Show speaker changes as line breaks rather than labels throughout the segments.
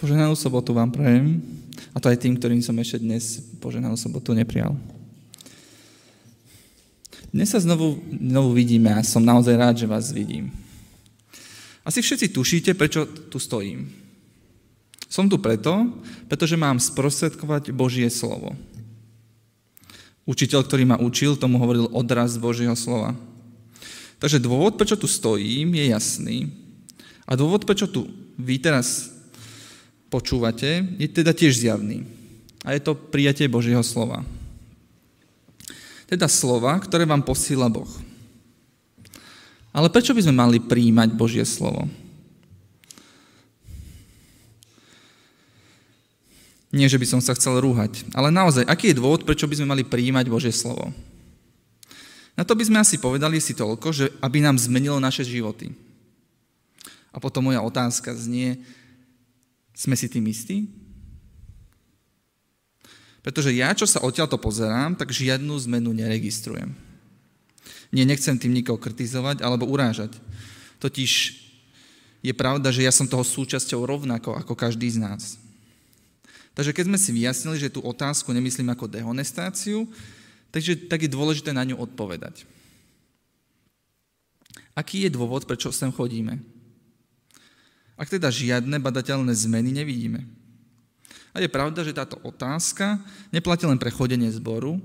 Poženanú sobotu vám prajem. A to aj tým, ktorým som ešte dnes poženanú sobotu neprijal. Dnes sa znovu, znovu vidíme a som naozaj rád, že vás vidím. Asi všetci tušíte, prečo tu stojím. Som tu preto, pretože mám sprostredkovať Božie slovo. Učiteľ, ktorý ma učil, tomu hovoril odraz Božieho slova. Takže dôvod, prečo tu stojím, je jasný. A dôvod, prečo tu vy teraz počúvate, je teda tiež zjavný. A je to prijatie Božieho slova. Teda slova, ktoré vám posíla Boh. Ale prečo by sme mali príjmať Božie slovo? Nie, že by som sa chcel rúhať, ale naozaj, aký je dôvod, prečo by sme mali príjmať Božie slovo? Na to by sme asi povedali si toľko, že aby nám zmenilo naše životy. A potom moja otázka znie, sme si tým istí? Pretože ja, čo sa odtiaľto pozerám, tak žiadnu zmenu neregistrujem. Nie, nechcem tým nikoho kritizovať alebo urážať. Totiž je pravda, že ja som toho súčasťou rovnako ako každý z nás. Takže keď sme si vyjasnili, že tú otázku nemyslím ako dehonestáciu, takže tak je dôležité na ňu odpovedať. Aký je dôvod, prečo sem chodíme? Ak teda žiadne badateľné zmeny nevidíme. A je pravda, že táto otázka neplatí len pre chodenie zboru,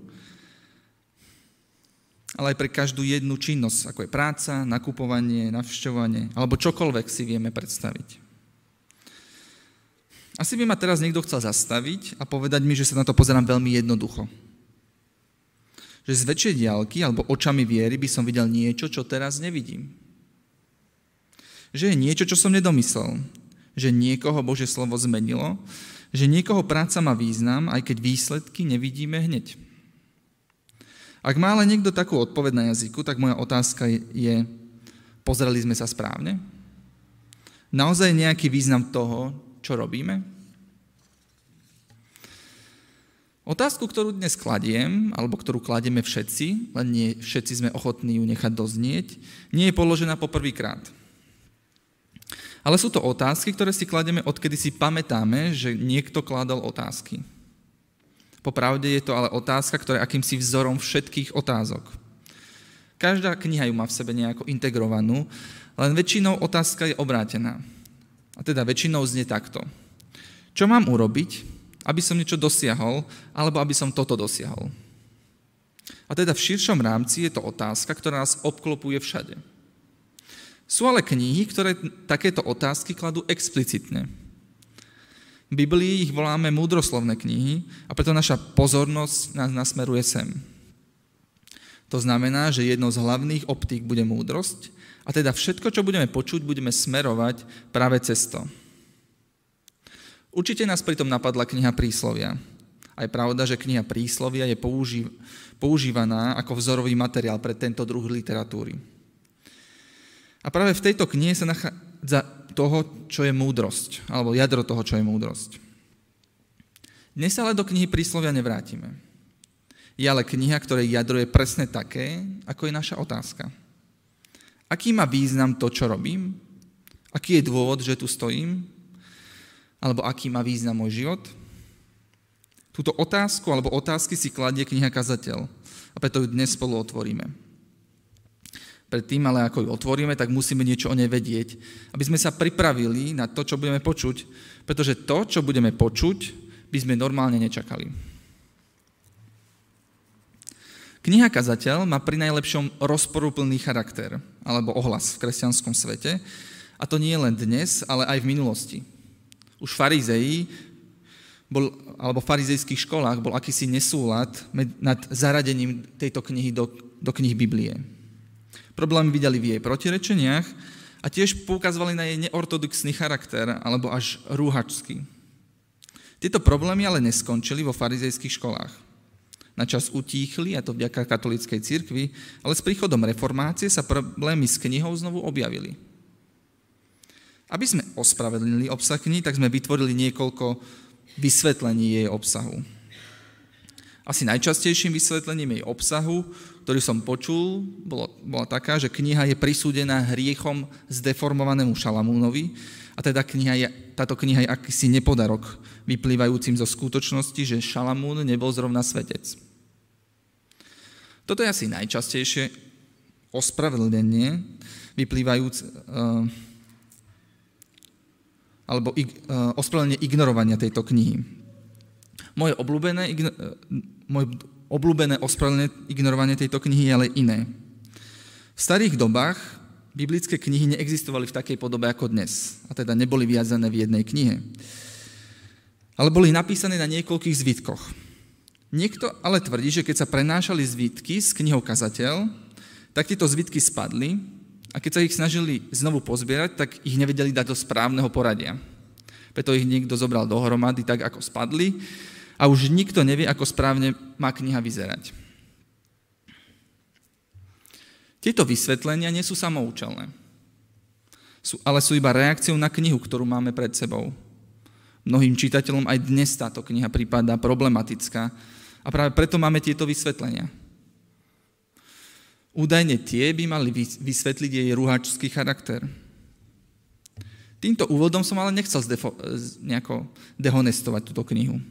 ale aj pre každú jednu činnosť, ako je práca, nakupovanie, navšťovanie, alebo čokoľvek si vieme predstaviť. Asi by ma teraz niekto chcel zastaviť a povedať mi, že sa na to pozerám veľmi jednoducho. Že z väčšej diálky alebo očami viery by som videl niečo, čo teraz nevidím že je niečo, čo som nedomyslel. Že niekoho Bože slovo zmenilo, že niekoho práca má význam, aj keď výsledky nevidíme hneď. Ak má ale niekto takú odpoveď na jazyku, tak moja otázka je, pozreli sme sa správne? Naozaj nejaký význam toho, čo robíme? Otázku, ktorú dnes kladiem, alebo ktorú kladieme všetci, len nie všetci sme ochotní ju nechať doznieť, nie je položená poprvýkrát. Ale sú to otázky, ktoré si klademe, odkedy si pamätáme, že niekto kládal otázky. Popravde je to ale otázka, ktorá je akýmsi vzorom všetkých otázok. Každá kniha ju má v sebe nejako integrovanú, len väčšinou otázka je obrátená. A teda väčšinou znie takto. Čo mám urobiť, aby som niečo dosiahol, alebo aby som toto dosiahol? A teda v širšom rámci je to otázka, ktorá nás obklopuje všade. Sú ale knihy, ktoré takéto otázky kladú explicitne. V Biblii ich voláme múdroslovné knihy a preto naša pozornosť nás nasmeruje sem. To znamená, že jednou z hlavných optík bude múdrosť a teda všetko, čo budeme počuť, budeme smerovať práve cez to. Určite nás pritom napadla kniha Príslovia. A je pravda, že kniha Príslovia je používaná ako vzorový materiál pre tento druh literatúry. A práve v tejto knihe sa nachádza toho, čo je múdrosť, alebo jadro toho, čo je múdrosť. Dnes ale do knihy príslovia nevrátime. Je ale kniha, ktorej jadro je presne také, ako je naša otázka. Aký má význam to, čo robím? Aký je dôvod, že tu stojím? Alebo aký má význam môj život? Túto otázku alebo otázky si kladie kniha Kazateľ. A preto ju dnes spolu otvoríme predtým, ale ako ju otvoríme, tak musíme niečo o nej vedieť, aby sme sa pripravili na to, čo budeme počuť, pretože to, čo budeme počuť, by sme normálne nečakali. Kniha Kazateľ má pri najlepšom rozporúplný charakter, alebo ohlas v kresťanskom svete, a to nie len dnes, ale aj v minulosti. Už farizeji bol, alebo v farizejských školách bol akýsi nesúlad nad zaradením tejto knihy do, do knih Biblie. Problémy videli v jej protirečeniach a tiež poukazovali na jej neortodoxný charakter alebo až rúhačský. Tieto problémy ale neskončili vo farizejských školách. Na čas utíchli, a to vďaka katolíckej cirkvi, ale s príchodom reformácie sa problémy s knihou znovu objavili. Aby sme ospravedlnili obsah knihy, tak sme vytvorili niekoľko vysvetlení jej obsahu. Asi najčastejším vysvetlením jej obsahu, ktorý som počul, bolo, bola taká, že kniha je prisúdená hriechom zdeformovanému Šalamúnovi a teda kniha je, táto kniha je akýsi nepodarok, vyplývajúcim zo skutočnosti, že Šalamún nebol zrovna svetec. Toto je asi najčastejšie ospravedlnenie, vyplývajúc, uh, alebo uh, ospravedlnenie ignorovania tejto knihy. Moje obľúbené, moje obľúbené ospravedlnenie ignorovanie tejto knihy je ale iné. V starých dobách biblické knihy neexistovali v takej podobe ako dnes, a teda neboli viazané v jednej knihe, ale boli napísané na niekoľkých zvitkoch. Niekto ale tvrdí, že keď sa prenášali zvitky z knihou Kazateľ, tak tieto zvitky spadli a keď sa ich snažili znovu pozbierať, tak ich nevedeli dať do správneho poradia. Preto ich niekto zobral dohromady tak, ako spadli a už nikto nevie, ako správne má kniha vyzerať. Tieto vysvetlenia nie sú samoučelné, ale sú iba reakciou na knihu, ktorú máme pred sebou. Mnohým čitateľom aj dnes táto kniha prípada problematická a práve preto máme tieto vysvetlenia. Údajne tie by mali vysvetliť jej rúhačský charakter. Týmto úvodom som ale nechcel zdefo- nejako dehonestovať túto knihu.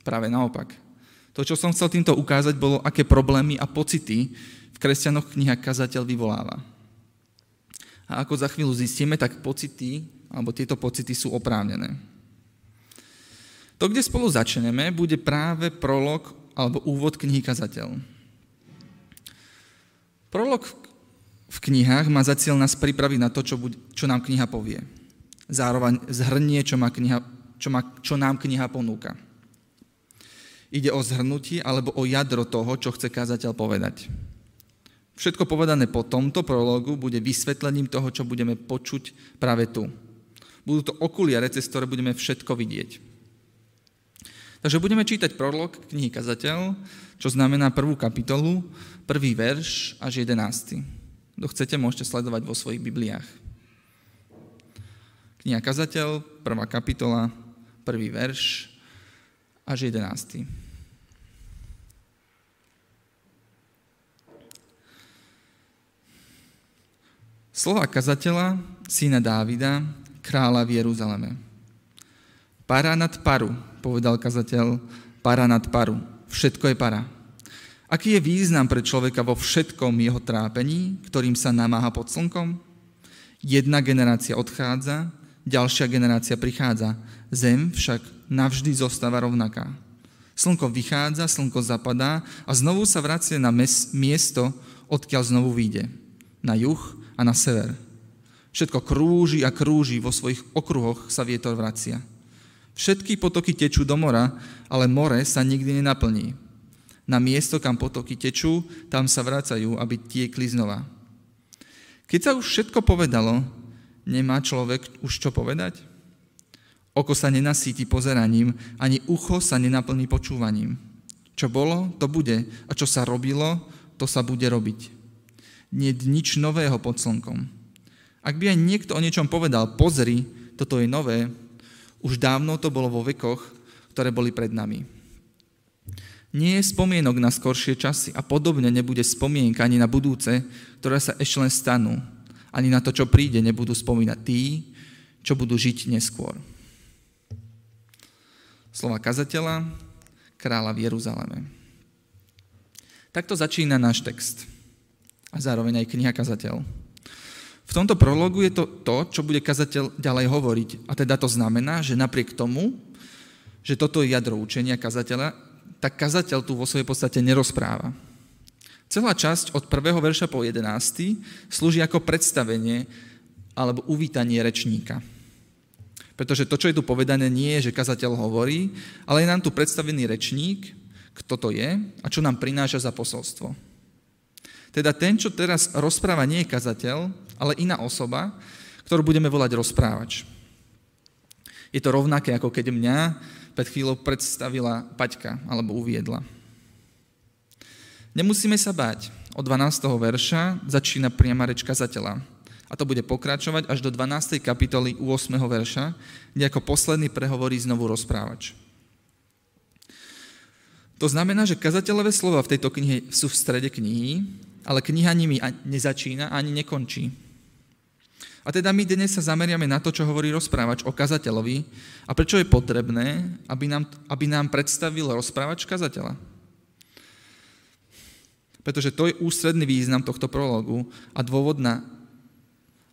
Práve naopak. To, čo som chcel týmto ukázať, bolo, aké problémy a pocity v kresťanoch kniha Kazateľ vyvoláva. A ako za chvíľu zistíme, tak pocity, alebo tieto pocity sú oprávnené. To, kde spolu začneme, bude práve prolog alebo úvod knihy Kazateľ. Prolog v knihách má za cieľ nás pripraviť na to, čo, bude, čo nám kniha povie. Zároveň zhrnie, čo, má kniha, čo, má, čo nám kniha ponúka. Ide o zhrnutie alebo o jadro toho, čo chce kazateľ povedať. Všetko povedané po tomto prologu bude vysvetlením toho, čo budeme počuť práve tu. Budú to okuliare, cez ktoré budeme všetko vidieť. Takže budeme čítať prolog knihy Kazateľ, čo znamená prvú kapitolu, prvý verš až jedenácty. Kto chcete, môžete sledovať vo svojich Bibliách. Kniha Kazateľ, prvá kapitola, prvý verš až jedenácty. Slova kazateľa, syna Dávida, kráľa v Jeruzaleme. Para nad paru, povedal kazateľ, para nad paru. Všetko je para. Aký je význam pre človeka vo všetkom jeho trápení, ktorým sa namáha pod slnkom? Jedna generácia odchádza, ďalšia generácia prichádza. Zem však navždy zostáva rovnaká. Slnko vychádza, slnko zapadá a znovu sa vracia na mes, miesto, odkiaľ znovu vyjde. Na juh a na sever. Všetko krúži a krúži, vo svojich okruhoch sa vietor vracia. Všetky potoky tečú do mora, ale more sa nikdy nenaplní. Na miesto, kam potoky tečú, tam sa vracajú, aby tiekli znova. Keď sa už všetko povedalo, nemá človek už čo povedať? Oko sa nenasíti pozeraním, ani ucho sa nenaplní počúvaním. Čo bolo, to bude, a čo sa robilo, to sa bude robiť. Nie nič nového pod slnkom. Ak by aj niekto o niečom povedal, pozri, toto je nové, už dávno to bolo vo vekoch, ktoré boli pred nami. Nie je spomienok na skoršie časy a podobne nebude spomienka ani na budúce, ktoré sa ešte len stanú. Ani na to, čo príde, nebudú spomínať tí, čo budú žiť neskôr. Slova kazateľa, kráľa v Jeruzaleme. Takto začína náš text a zároveň aj kniha kazateľ. V tomto prologu je to to, čo bude kazateľ ďalej hovoriť. A teda to znamená, že napriek tomu, že toto je jadro učenia kazateľa, tak kazateľ tu vo svojej podstate nerozpráva. Celá časť od prvého verša po 11. slúži ako predstavenie alebo uvítanie rečníka. Pretože to, čo je tu povedané, nie je, že kazateľ hovorí, ale je nám tu predstavený rečník, kto to je a čo nám prináša za posolstvo. Teda ten, čo teraz rozpráva, nie je kazateľ, ale iná osoba, ktorú budeme volať rozprávač. Je to rovnaké, ako keď mňa pred chvíľou predstavila Paťka alebo uviedla. Nemusíme sa báť. Od 12. verša začína priama reč kazateľa. A to bude pokračovať až do 12. kapitoly 8. verša, kde ako posledný prehovorí znovu rozprávač. To znamená, že kazateľové slova v tejto knihe sú v strede knihy, ale kniha nimi nezačína ani nekončí. A teda my dnes sa zameriame na to, čo hovorí rozprávač o kazateľovi a prečo je potrebné, aby nám, aby nám predstavil rozprávač kazateľa. Pretože to je ústredný význam tohto prologu a dôvod na,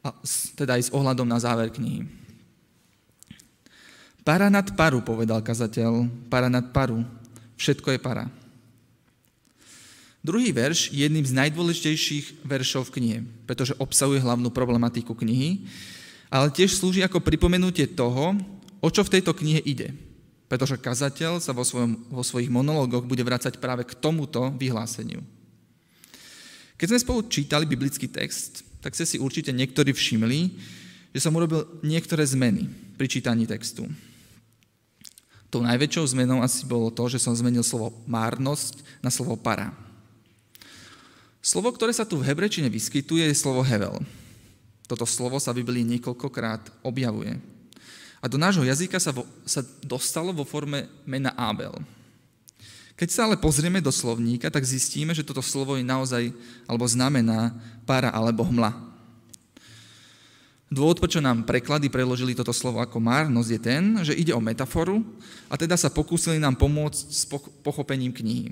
a teda aj s ohľadom na záver knihy. Para nad paru, povedal kazateľ, para nad paru, všetko je para. Druhý verš je jedným z najdôležitejších veršov v knihe, pretože obsahuje hlavnú problematiku knihy, ale tiež slúži ako pripomenutie toho, o čo v tejto knihe ide. Pretože kazateľ sa vo, svojom, vo svojich monológoch bude vrácať práve k tomuto vyhláseniu. Keď sme spolu čítali biblický text, tak ste si určite niektorí všimli, že som urobil niektoré zmeny pri čítaní textu. Tou najväčšou zmenou asi bolo to, že som zmenil slovo márnosť na slovo para. Slovo, ktoré sa tu v hebrečine vyskytuje, je slovo hevel. Toto slovo sa v Biblii niekoľkokrát objavuje. A do nášho jazyka sa, vo, sa dostalo vo forme mena Abel. Keď sa ale pozrieme do slovníka, tak zistíme, že toto slovo je naozaj, alebo znamená para alebo hmla. Dôvod, prečo nám preklady preložili toto slovo ako márnosť, je ten, že ide o metaforu a teda sa pokúsili nám pomôcť s pochopením knihy.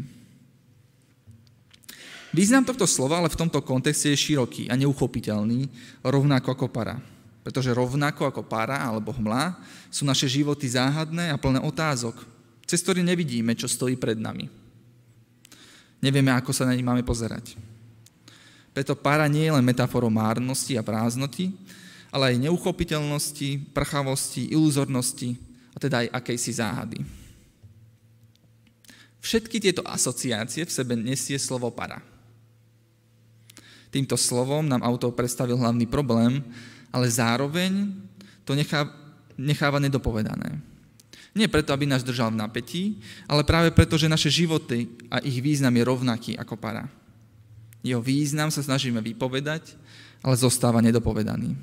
Význam tohto slova ale v tomto kontexte je široký a neuchopiteľný, rovnako ako para. Pretože rovnako ako para alebo hmla sú naše životy záhadné a plné otázok, cez ktoré nevidíme, čo stojí pred nami. Nevieme, ako sa na nich máme pozerať. Preto para nie je len metaforou márnosti a prázdnoty, ale aj neuchopiteľnosti, prchavosti, iluzornosti a teda aj akejsi záhady. Všetky tieto asociácie v sebe nesie slovo para. Týmto slovom nám autor predstavil hlavný problém, ale zároveň to nechá, necháva nedopovedané. Nie preto, aby nás držal v napätí, ale práve preto, že naše životy a ich význam je rovnaký ako para. Jeho význam sa snažíme vypovedať, ale zostáva nedopovedaný.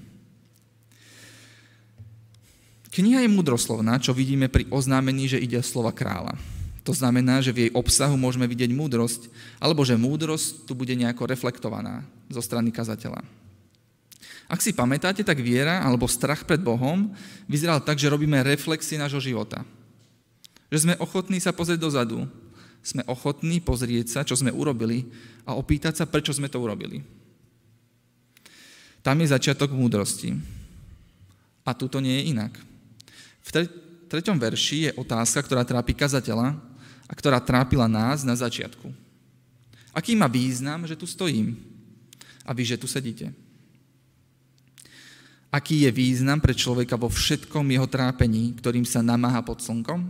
Kniha je múdroslovná, čo vidíme pri oznámení, že ide slova kráľa. To znamená, že v jej obsahu môžeme vidieť múdrosť, alebo že múdrosť tu bude nejako reflektovaná zo strany kazateľa. Ak si pamätáte, tak viera alebo strach pred Bohom vyzeral tak, že robíme reflexy nášho života. Že sme ochotní sa pozrieť dozadu, sme ochotní pozrieť sa, čo sme urobili a opýtať sa, prečo sme to urobili. Tam je začiatok múdrosti. A tu to nie je inak. V treťom verši je otázka, ktorá trápi kazateľa a ktorá trápila nás na začiatku. Aký má význam, že tu stojím a vy, že tu sedíte? Aký je význam pre človeka vo všetkom jeho trápení, ktorým sa namáha pod slnkom?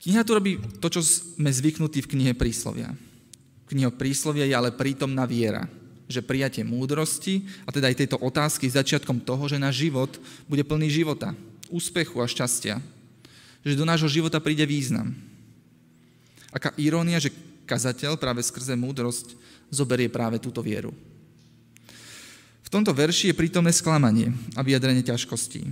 Kniha tu robí to, čo sme zvyknutí v knihe Príslovia. Kniha Príslovia je ale prítomná viera že prijatie múdrosti, a teda aj tejto otázky začiatkom toho, že náš život bude plný života, úspechu a šťastia. Že do nášho života príde význam. Aká irónia, že kazateľ práve skrze múdrosť zoberie práve túto vieru. V tomto verši je prítomné sklamanie a vyjadrenie ťažkostí.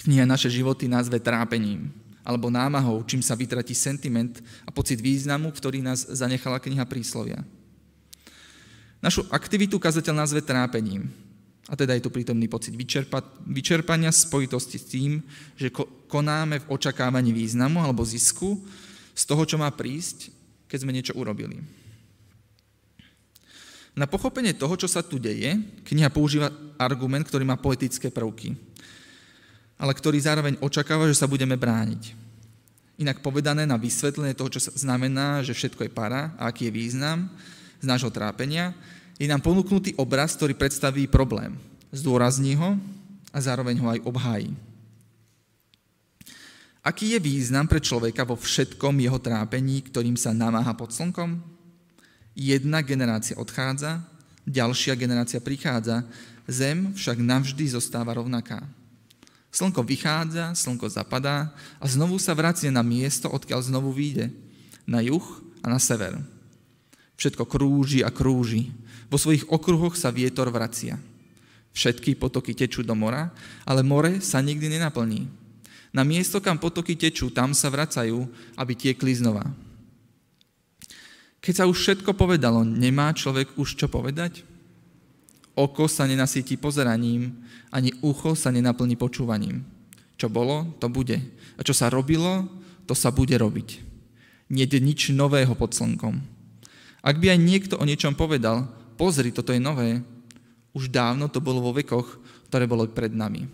Kniha naše životy nazve trápením alebo námahou, čím sa vytratí sentiment a pocit významu, ktorý nás zanechala kniha príslovia. Našu aktivitu kazateľ nazve trápením. A teda je tu prítomný pocit vyčerpa, vyčerpania spojitosti s tým, že konáme v očakávaní významu alebo zisku z toho, čo má prísť, keď sme niečo urobili. Na pochopenie toho, čo sa tu deje, kniha používa argument, ktorý má poetické prvky, ale ktorý zároveň očakáva, že sa budeme brániť. Inak povedané na vysvetlenie toho, čo znamená, že všetko je para a aký je význam, z nášho trápenia, je nám ponúknutý obraz, ktorý predstaví problém. Zdôrazní ho a zároveň ho aj obhájí. Aký je význam pre človeka vo všetkom jeho trápení, ktorým sa namáha pod slnkom? Jedna generácia odchádza, ďalšia generácia prichádza, zem však navždy zostáva rovnaká. Slnko vychádza, slnko zapadá a znovu sa vracia na miesto, odkiaľ znovu vyjde, na juh a na sever. Všetko krúži a krúži. Vo svojich okruhoch sa vietor vracia. Všetky potoky tečú do mora, ale more sa nikdy nenaplní. Na miesto, kam potoky tečú, tam sa vracajú, aby tiekli znova. Keď sa už všetko povedalo, nemá človek už čo povedať? Oko sa nenasíti pozeraním, ani ucho sa nenaplní počúvaním. Čo bolo, to bude. A čo sa robilo, to sa bude robiť. Nie je nič nového pod slnkom. Ak by aj niekto o niečom povedal, pozri, toto je nové, už dávno to bolo vo vekoch, ktoré bolo pred nami.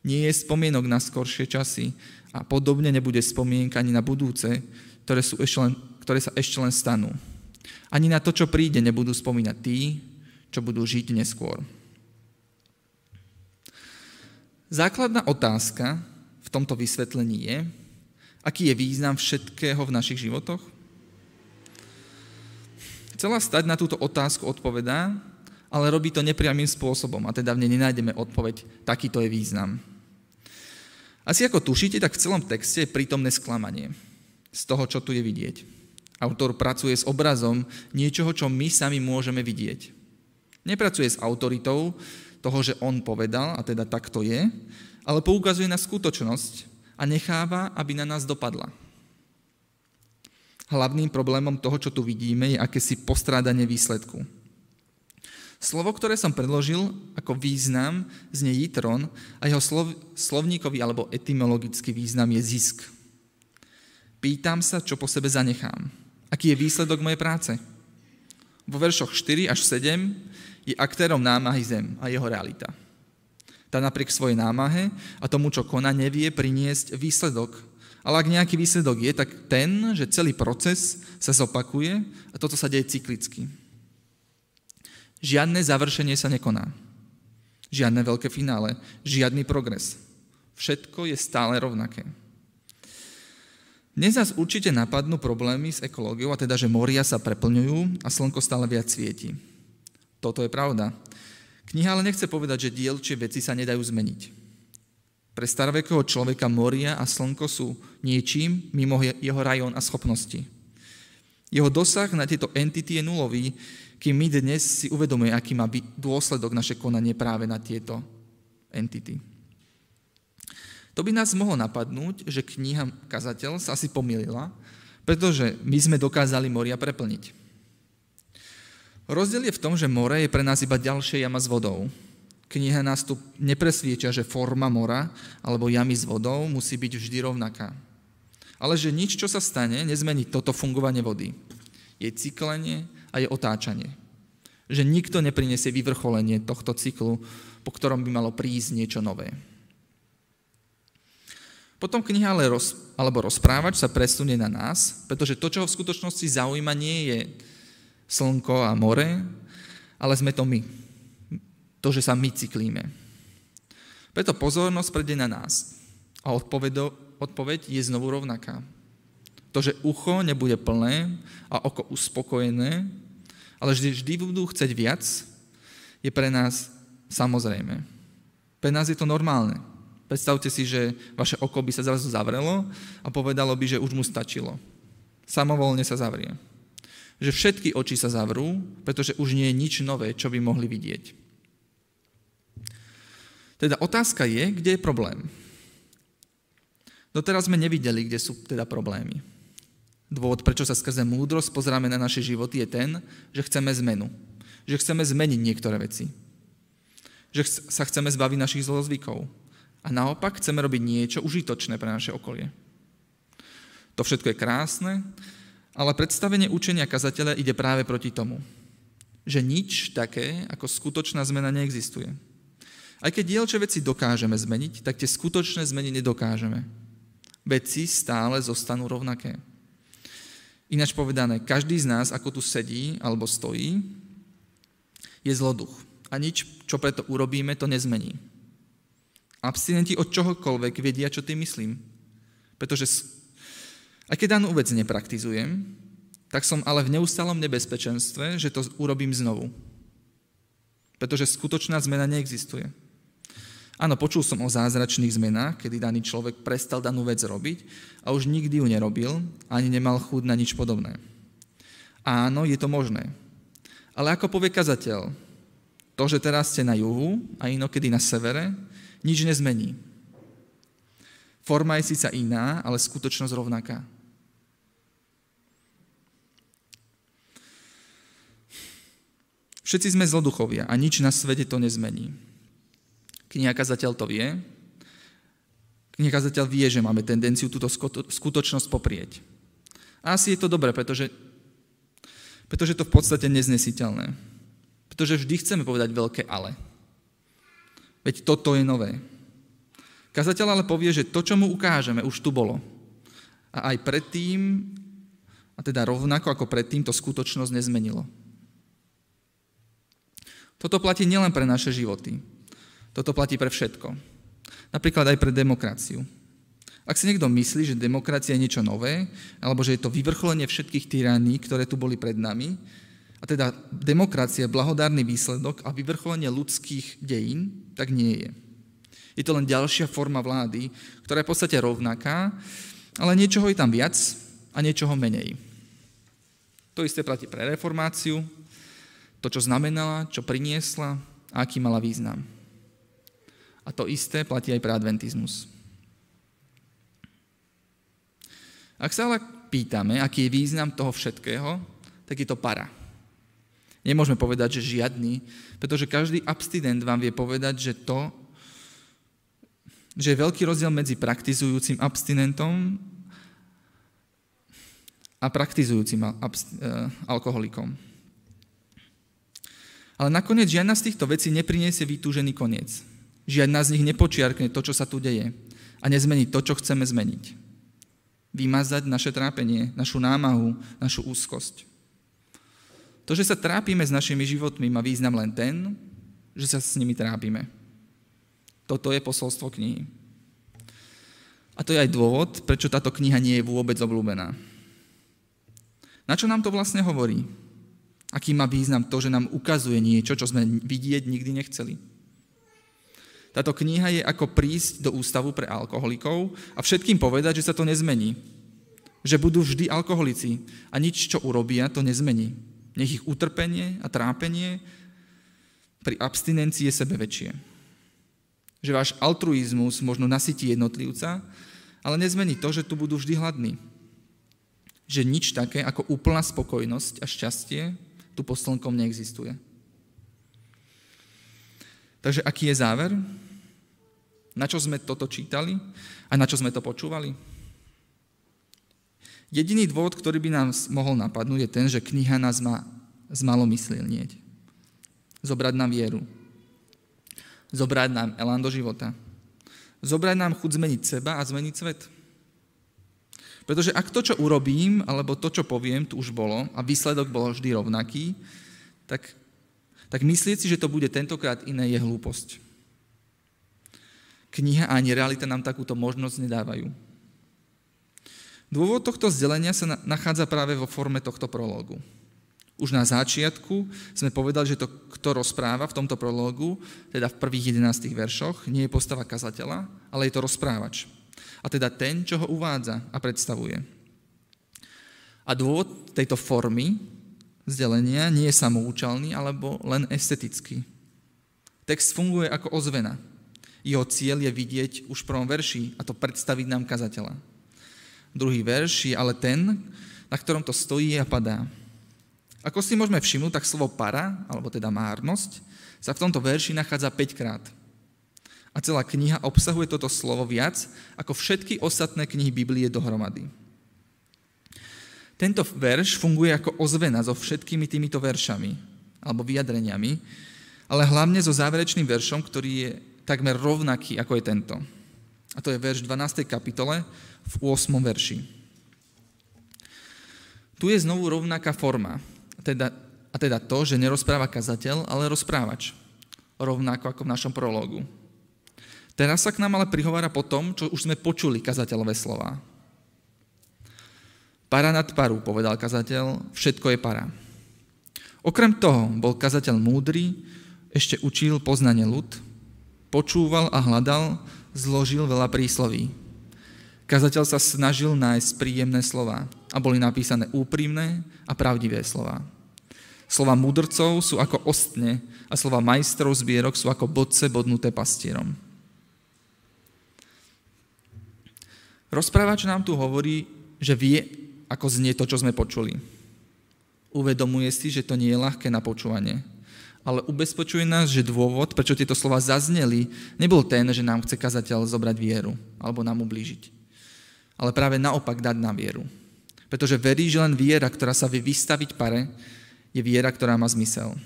Nie je spomienok na skoršie časy a podobne nebude spomienka ani na budúce, ktoré, sú ešte len, ktoré sa ešte len stanú. Ani na to, čo príde, nebudú spomínať tí, čo budú žiť neskôr. Základná otázka v tomto vysvetlení je, aký je význam všetkého v našich životoch? Chcela stať na túto otázku odpovedá, ale robí to nepriamým spôsobom a teda v nej nenájdeme odpoveď, takýto je význam. Asi ako tušíte, tak v celom texte je prítomné sklamanie z toho, čo tu je vidieť. Autor pracuje s obrazom niečoho, čo my sami môžeme vidieť. Nepracuje s autoritou toho, že on povedal, a teda tak to je, ale poukazuje na skutočnosť a necháva, aby na nás dopadla. Hlavným problémom toho, čo tu vidíme, je akési postrádanie výsledku. Slovo, ktoré som predložil ako význam, znie jitron a jeho slov, slovníkový alebo etymologický význam je zisk. Pýtam sa, čo po sebe zanechám. Aký je výsledok mojej práce? Vo veršoch 4 až 7 je aktérom námahy zem a jeho realita. Tá napriek svojej námahe a tomu, čo koná, nevie priniesť výsledok. Ale ak nejaký výsledok je, tak ten, že celý proces sa zopakuje a toto sa deje cyklicky. Žiadne završenie sa nekoná. Žiadne veľké finále, žiadny progres. Všetko je stále rovnaké. Dnes nás určite napadnú problémy s ekológiou, a teda, že moria sa preplňujú a slnko stále viac svieti. Toto je pravda. Kniha ale nechce povedať, že dielčie veci sa nedajú zmeniť. Pre starovekého človeka moria a slnko sú niečím mimo jeho rajón a schopnosti. Jeho dosah na tieto entity je nulový, kým my dnes si uvedomuje, aký má byť dôsledok naše konanie práve na tieto entity. To by nás mohlo napadnúť, že kniha Kazateľ sa asi pomýlila, pretože my sme dokázali moria preplniť. Rozdiel je v tom, že more je pre nás iba ďalšia jama s vodou. Kniha nás tu nepresvieča, že forma mora alebo jamy s vodou musí byť vždy rovnaká. Ale že nič, čo sa stane, nezmení toto fungovanie vody. Je cyklenie, a je otáčanie. Že nikto neprinesie vyvrcholenie tohto cyklu, po ktorom by malo prísť niečo nové. Potom kniha ale roz, alebo rozprávač sa presunie na nás, pretože to, čo ho v skutočnosti zaujíma, nie je slnko a more, ale sme to my. To, že sa my cyklíme. Preto pozornosť prejde na nás. A odpoveď, odpoveď je znovu rovnaká. To, že ucho nebude plné a oko uspokojené, ale vždy, vždy budú chcieť viac, je pre nás samozrejme. Pre nás je to normálne. Predstavte si, že vaše oko by sa zrazu zavrelo a povedalo by, že už mu stačilo. Samovolne sa zavrie. Že všetky oči sa zavrú, pretože už nie je nič nové, čo by mohli vidieť. Teda otázka je, kde je problém. Doteraz sme nevideli, kde sú teda problémy. Dôvod, prečo sa skrze múdrosť pozeráme na naše životy, je ten, že chceme zmenu. Že chceme zmeniť niektoré veci. Že sa chceme zbaviť našich zlozvykov. A naopak chceme robiť niečo užitočné pre naše okolie. To všetko je krásne, ale predstavenie učenia kazateľa ide práve proti tomu. Že nič také ako skutočná zmena neexistuje. Aj keď dielče veci dokážeme zmeniť, tak tie skutočné zmeny nedokážeme. Veci stále zostanú rovnaké. Ináč povedané, každý z nás, ako tu sedí alebo stojí, je zloduch. A nič, čo preto urobíme, to nezmení. Abstinenti od čohokoľvek vedia, čo tým myslím. Pretože aj keď danú vec nepraktizujem, tak som ale v neustálom nebezpečenstve, že to urobím znovu. Pretože skutočná zmena neexistuje. Áno, počul som o zázračných zmenách, kedy daný človek prestal danú vec robiť a už nikdy ju nerobil, ani nemal chúd na nič podobné. Áno, je to možné. Ale ako povie kazateľ, to, že teraz ste na juhu a inokedy na severe, nič nezmení. Forma je síca iná, ale skutočnosť rovnaká. Všetci sme zloduchovia a nič na svete to nezmení. Kniha kazateľ to vie. Kniha kazateľ vie, že máme tendenciu túto skutočnosť poprieť. A asi je to dobré, pretože, pretože to v podstate neznesiteľné. Pretože vždy chceme povedať veľké ale. Veď toto je nové. Kazateľ ale povie, že to, čo mu ukážeme, už tu bolo. A aj predtým, a teda rovnako ako predtým, to skutočnosť nezmenilo. Toto platí nielen pre naše životy. Toto platí pre všetko. Napríklad aj pre demokraciu. Ak si niekto myslí, že demokracia je niečo nové, alebo že je to vyvrcholenie všetkých tyraní, ktoré tu boli pred nami, a teda demokracia je blahodárny výsledok a vyvrcholenie ľudských dejín, tak nie je. Je to len ďalšia forma vlády, ktorá je v podstate rovnaká, ale niečoho je tam viac a niečoho menej. To isté platí pre reformáciu, to, čo znamenala, čo priniesla a aký mala význam. A to isté platí aj pre adventizmus. Ak sa ale pýtame, aký je význam toho všetkého, tak je to para. Nemôžeme povedať, že žiadny, pretože každý abstinent vám vie povedať, že to, že je veľký rozdiel medzi praktizujúcim abstinentom a praktizujúcim eh, alkoholikom. Ale nakoniec žiadna z týchto vecí nepriniesie vytúžený koniec. Žiadna z nich nepočiarkne to, čo sa tu deje a nezmení to, čo chceme zmeniť. Vymazať naše trápenie, našu námahu, našu úzkosť. To, že sa trápime s našimi životmi, má význam len ten, že sa s nimi trápime. Toto je posolstvo knihy. A to je aj dôvod, prečo táto kniha nie je vôbec obľúbená. Na čo nám to vlastne hovorí? Aký má význam to, že nám ukazuje niečo, čo sme vidieť nikdy nechceli. Táto kniha je ako prísť do ústavu pre alkoholikov a všetkým povedať, že sa to nezmení. Že budú vždy alkoholici a nič, čo urobia, to nezmení. Nech ich utrpenie a trápenie pri abstinencii je sebe väčšie. Že váš altruizmus možno nasytí jednotlivca, ale nezmení to, že tu budú vždy hladní. Že nič také ako úplná spokojnosť a šťastie tu pod slnkom neexistuje. Takže aký je záver? Na čo sme toto čítali a na čo sme to počúvali? Jediný dôvod, ktorý by nám mohol napadnúť, je ten, že kniha nás má zmalomyslnieť. Zobrať nám vieru. Zobrať nám elán do života. Zobrať nám chuť zmeniť seba a zmeniť svet. Pretože ak to, čo urobím, alebo to, čo poviem, tu už bolo a výsledok bol vždy rovnaký, tak, tak myslieť si, že to bude tentokrát iné, je hlúposť. Kniha ani realita nám takúto možnosť nedávajú. Dôvod tohto zdelenia sa nachádza práve vo forme tohto prológu. Už na začiatku sme povedali, že to, kto rozpráva v tomto prológu, teda v prvých 11 veršoch, nie je postava kazateľa, ale je to rozprávač a teda ten, čo ho uvádza a predstavuje. A dôvod tejto formy vzdelenia nie je samoučalný alebo len estetický. Text funguje ako ozvena. Jeho cieľ je vidieť už v prvom verši a to predstaviť nám kazateľa. Druhý verš je ale ten, na ktorom to stojí a padá. Ako si môžeme všimnúť, tak slovo para, alebo teda márnosť, sa v tomto verši nachádza 5 krát. A celá kniha obsahuje toto slovo viac ako všetky ostatné knihy Biblie dohromady. Tento verš funguje ako ozvena so všetkými týmito veršami alebo vyjadreniami, ale hlavne so záverečným veršom, ktorý je takmer rovnaký ako je tento. A to je verš 12. kapitole v 8. verši. Tu je znovu rovnaká forma, teda, a teda to, že nerozpráva kazateľ, ale rozprávač. Rovnako ako v našom prologu. Teraz sa k nám ale prihovára po tom, čo už sme počuli kazateľové slova. Para nad paru, povedal kazateľ, všetko je para. Okrem toho bol kazateľ múdry, ešte učil poznanie ľud, počúval a hľadal, zložil veľa prísloví. Kazateľ sa snažil nájsť príjemné slova a boli napísané úprimné a pravdivé slova. Slova mudrcov sú ako ostne a slova majstrov zbierok sú ako bodce bodnuté pastierom. Rozprávač nám tu hovorí, že vie, ako znie to, čo sme počuli. Uvedomuje si, že to nie je ľahké na počúvanie. Ale ubezpečuje nás, že dôvod, prečo tieto slova zazneli, nebol ten, že nám chce kazateľ zobrať vieru alebo nám ublížiť. Ale práve naopak dať nám vieru. Pretože verí, že len viera, ktorá sa vie vystaviť pare, je viera, ktorá má zmysel.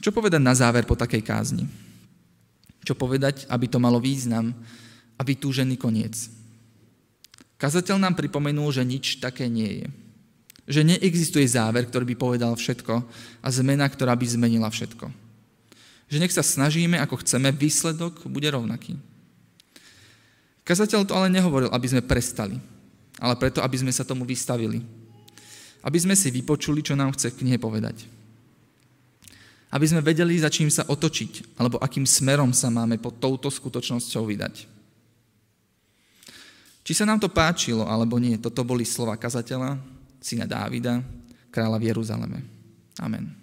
Čo povedať na záver po takej kázni? Čo povedať, aby to malo význam a vytúžený koniec? Kazateľ nám pripomenul, že nič také nie je. Že neexistuje záver, ktorý by povedal všetko a zmena, ktorá by zmenila všetko. Že nech sa snažíme, ako chceme, výsledok bude rovnaký. Kazateľ to ale nehovoril, aby sme prestali, ale preto, aby sme sa tomu vystavili. Aby sme si vypočuli, čo nám chce knihe povedať aby sme vedeli, za čím sa otočiť, alebo akým smerom sa máme pod touto skutočnosťou vydať. Či sa nám to páčilo, alebo nie, toto boli slova kazateľa, syna Dávida, kráľa v Jeruzaleme. Amen.